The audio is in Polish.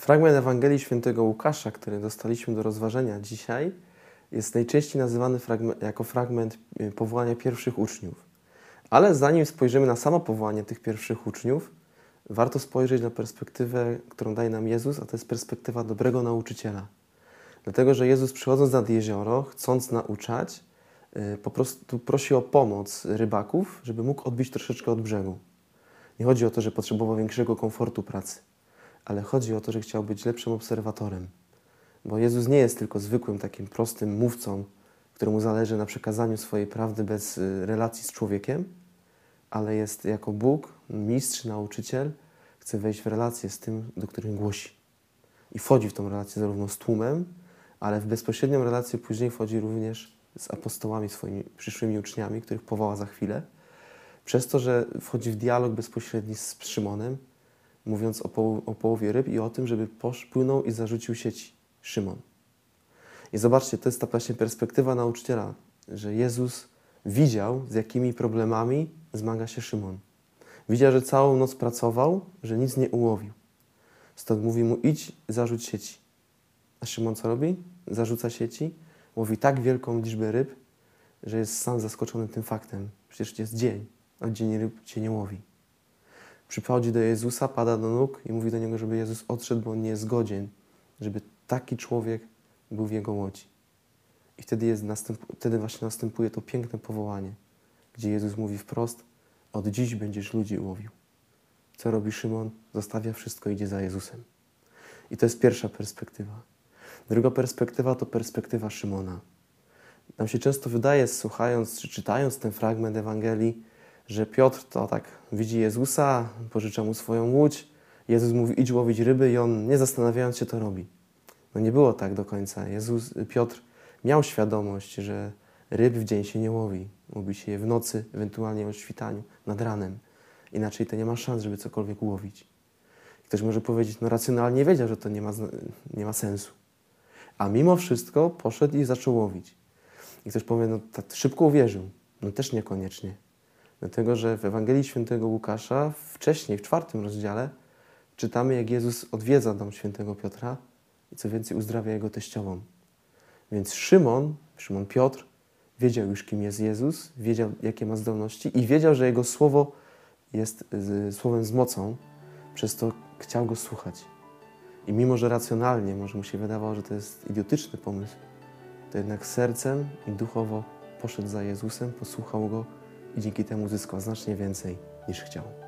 Fragment Ewangelii Świętego Łukasza, który dostaliśmy do rozważenia dzisiaj, jest najczęściej nazywany fragment, jako fragment y, powołania pierwszych uczniów. Ale zanim spojrzymy na samo powołanie tych pierwszych uczniów, warto spojrzeć na perspektywę, którą daje nam Jezus, a to jest perspektywa dobrego nauczyciela. Dlatego, że Jezus przychodząc nad jezioro, chcąc nauczać, y, po prostu prosi o pomoc rybaków, żeby mógł odbić troszeczkę od brzegu. Nie chodzi o to, że potrzebował większego komfortu pracy, ale chodzi o to, że chciał być lepszym obserwatorem. Bo Jezus nie jest tylko zwykłym takim prostym mówcą, któremu zależy na przekazaniu swojej prawdy bez y, relacji z człowiekiem, ale jest jako Bóg, mistrz, nauczyciel, chce wejść w relację z tym, do którym głosi. I wchodzi w tą relację zarówno z tłumem, ale w bezpośrednią relację później wchodzi również z apostołami, swoimi przyszłymi uczniami, których powoła za chwilę. Przez to, że wchodzi w dialog bezpośredni z Szymonem, mówiąc o, poł o połowie ryb i o tym, żeby płynął i zarzucił sieci Szymon. I zobaczcie, to jest ta właśnie perspektywa nauczyciela, że Jezus widział, z jakimi problemami zmaga się Szymon. Widział, że całą noc pracował, że nic nie ułowił. Stąd mówi mu, idź, zarzuć sieci. A Szymon co robi? Zarzuca sieci, łowi tak wielką liczbę ryb, że jest sam zaskoczony tym faktem. Przecież jest dzień, a dzień ryb cię nie łowi. Przychodzi do Jezusa, pada do nóg i mówi do Niego, żeby Jezus odszedł, bo on nie jest godzien, żeby taki człowiek był w Jego łodzi. I wtedy, jest następ, wtedy właśnie następuje to piękne powołanie, gdzie Jezus mówi wprost, od dziś będziesz ludzi łowił. Co robi Szymon? Zostawia wszystko, idzie za Jezusem. I to jest pierwsza perspektywa. Druga perspektywa to perspektywa Szymona. Nam się często wydaje, słuchając czy czytając ten fragment Ewangelii, że Piotr to tak widzi Jezusa, pożycza mu swoją łódź, Jezus mówi idź łowić ryby i on nie zastanawiając się to robi. No nie było tak do końca. Jezus, Piotr miał świadomość, że ryb w dzień się nie łowi. Łowi się je w nocy, ewentualnie o świtaniu, nad ranem. Inaczej to nie ma szans, żeby cokolwiek łowić. Ktoś może powiedzieć, no racjonalnie wiedział, że to nie ma, nie ma sensu. A mimo wszystko poszedł i zaczął łowić. I ktoś powie, no tak szybko uwierzył. No też niekoniecznie. Dlatego, że w Ewangelii Świętego Łukasza, wcześniej, w czwartym rozdziale, czytamy, jak Jezus odwiedza dom Świętego Piotra i co więcej uzdrawia jego teściową. Więc Szymon, Szymon Piotr, wiedział już, kim jest Jezus, wiedział, jakie ma zdolności i wiedział, że jego słowo jest słowem z mocą, przez to chciał go słuchać. I mimo, że racjonalnie może mu się wydawało, że to jest idiotyczny pomysł, to jednak sercem i duchowo poszedł za Jezusem, posłuchał go i dzięki temu zyskał znacznie więcej niż chciał.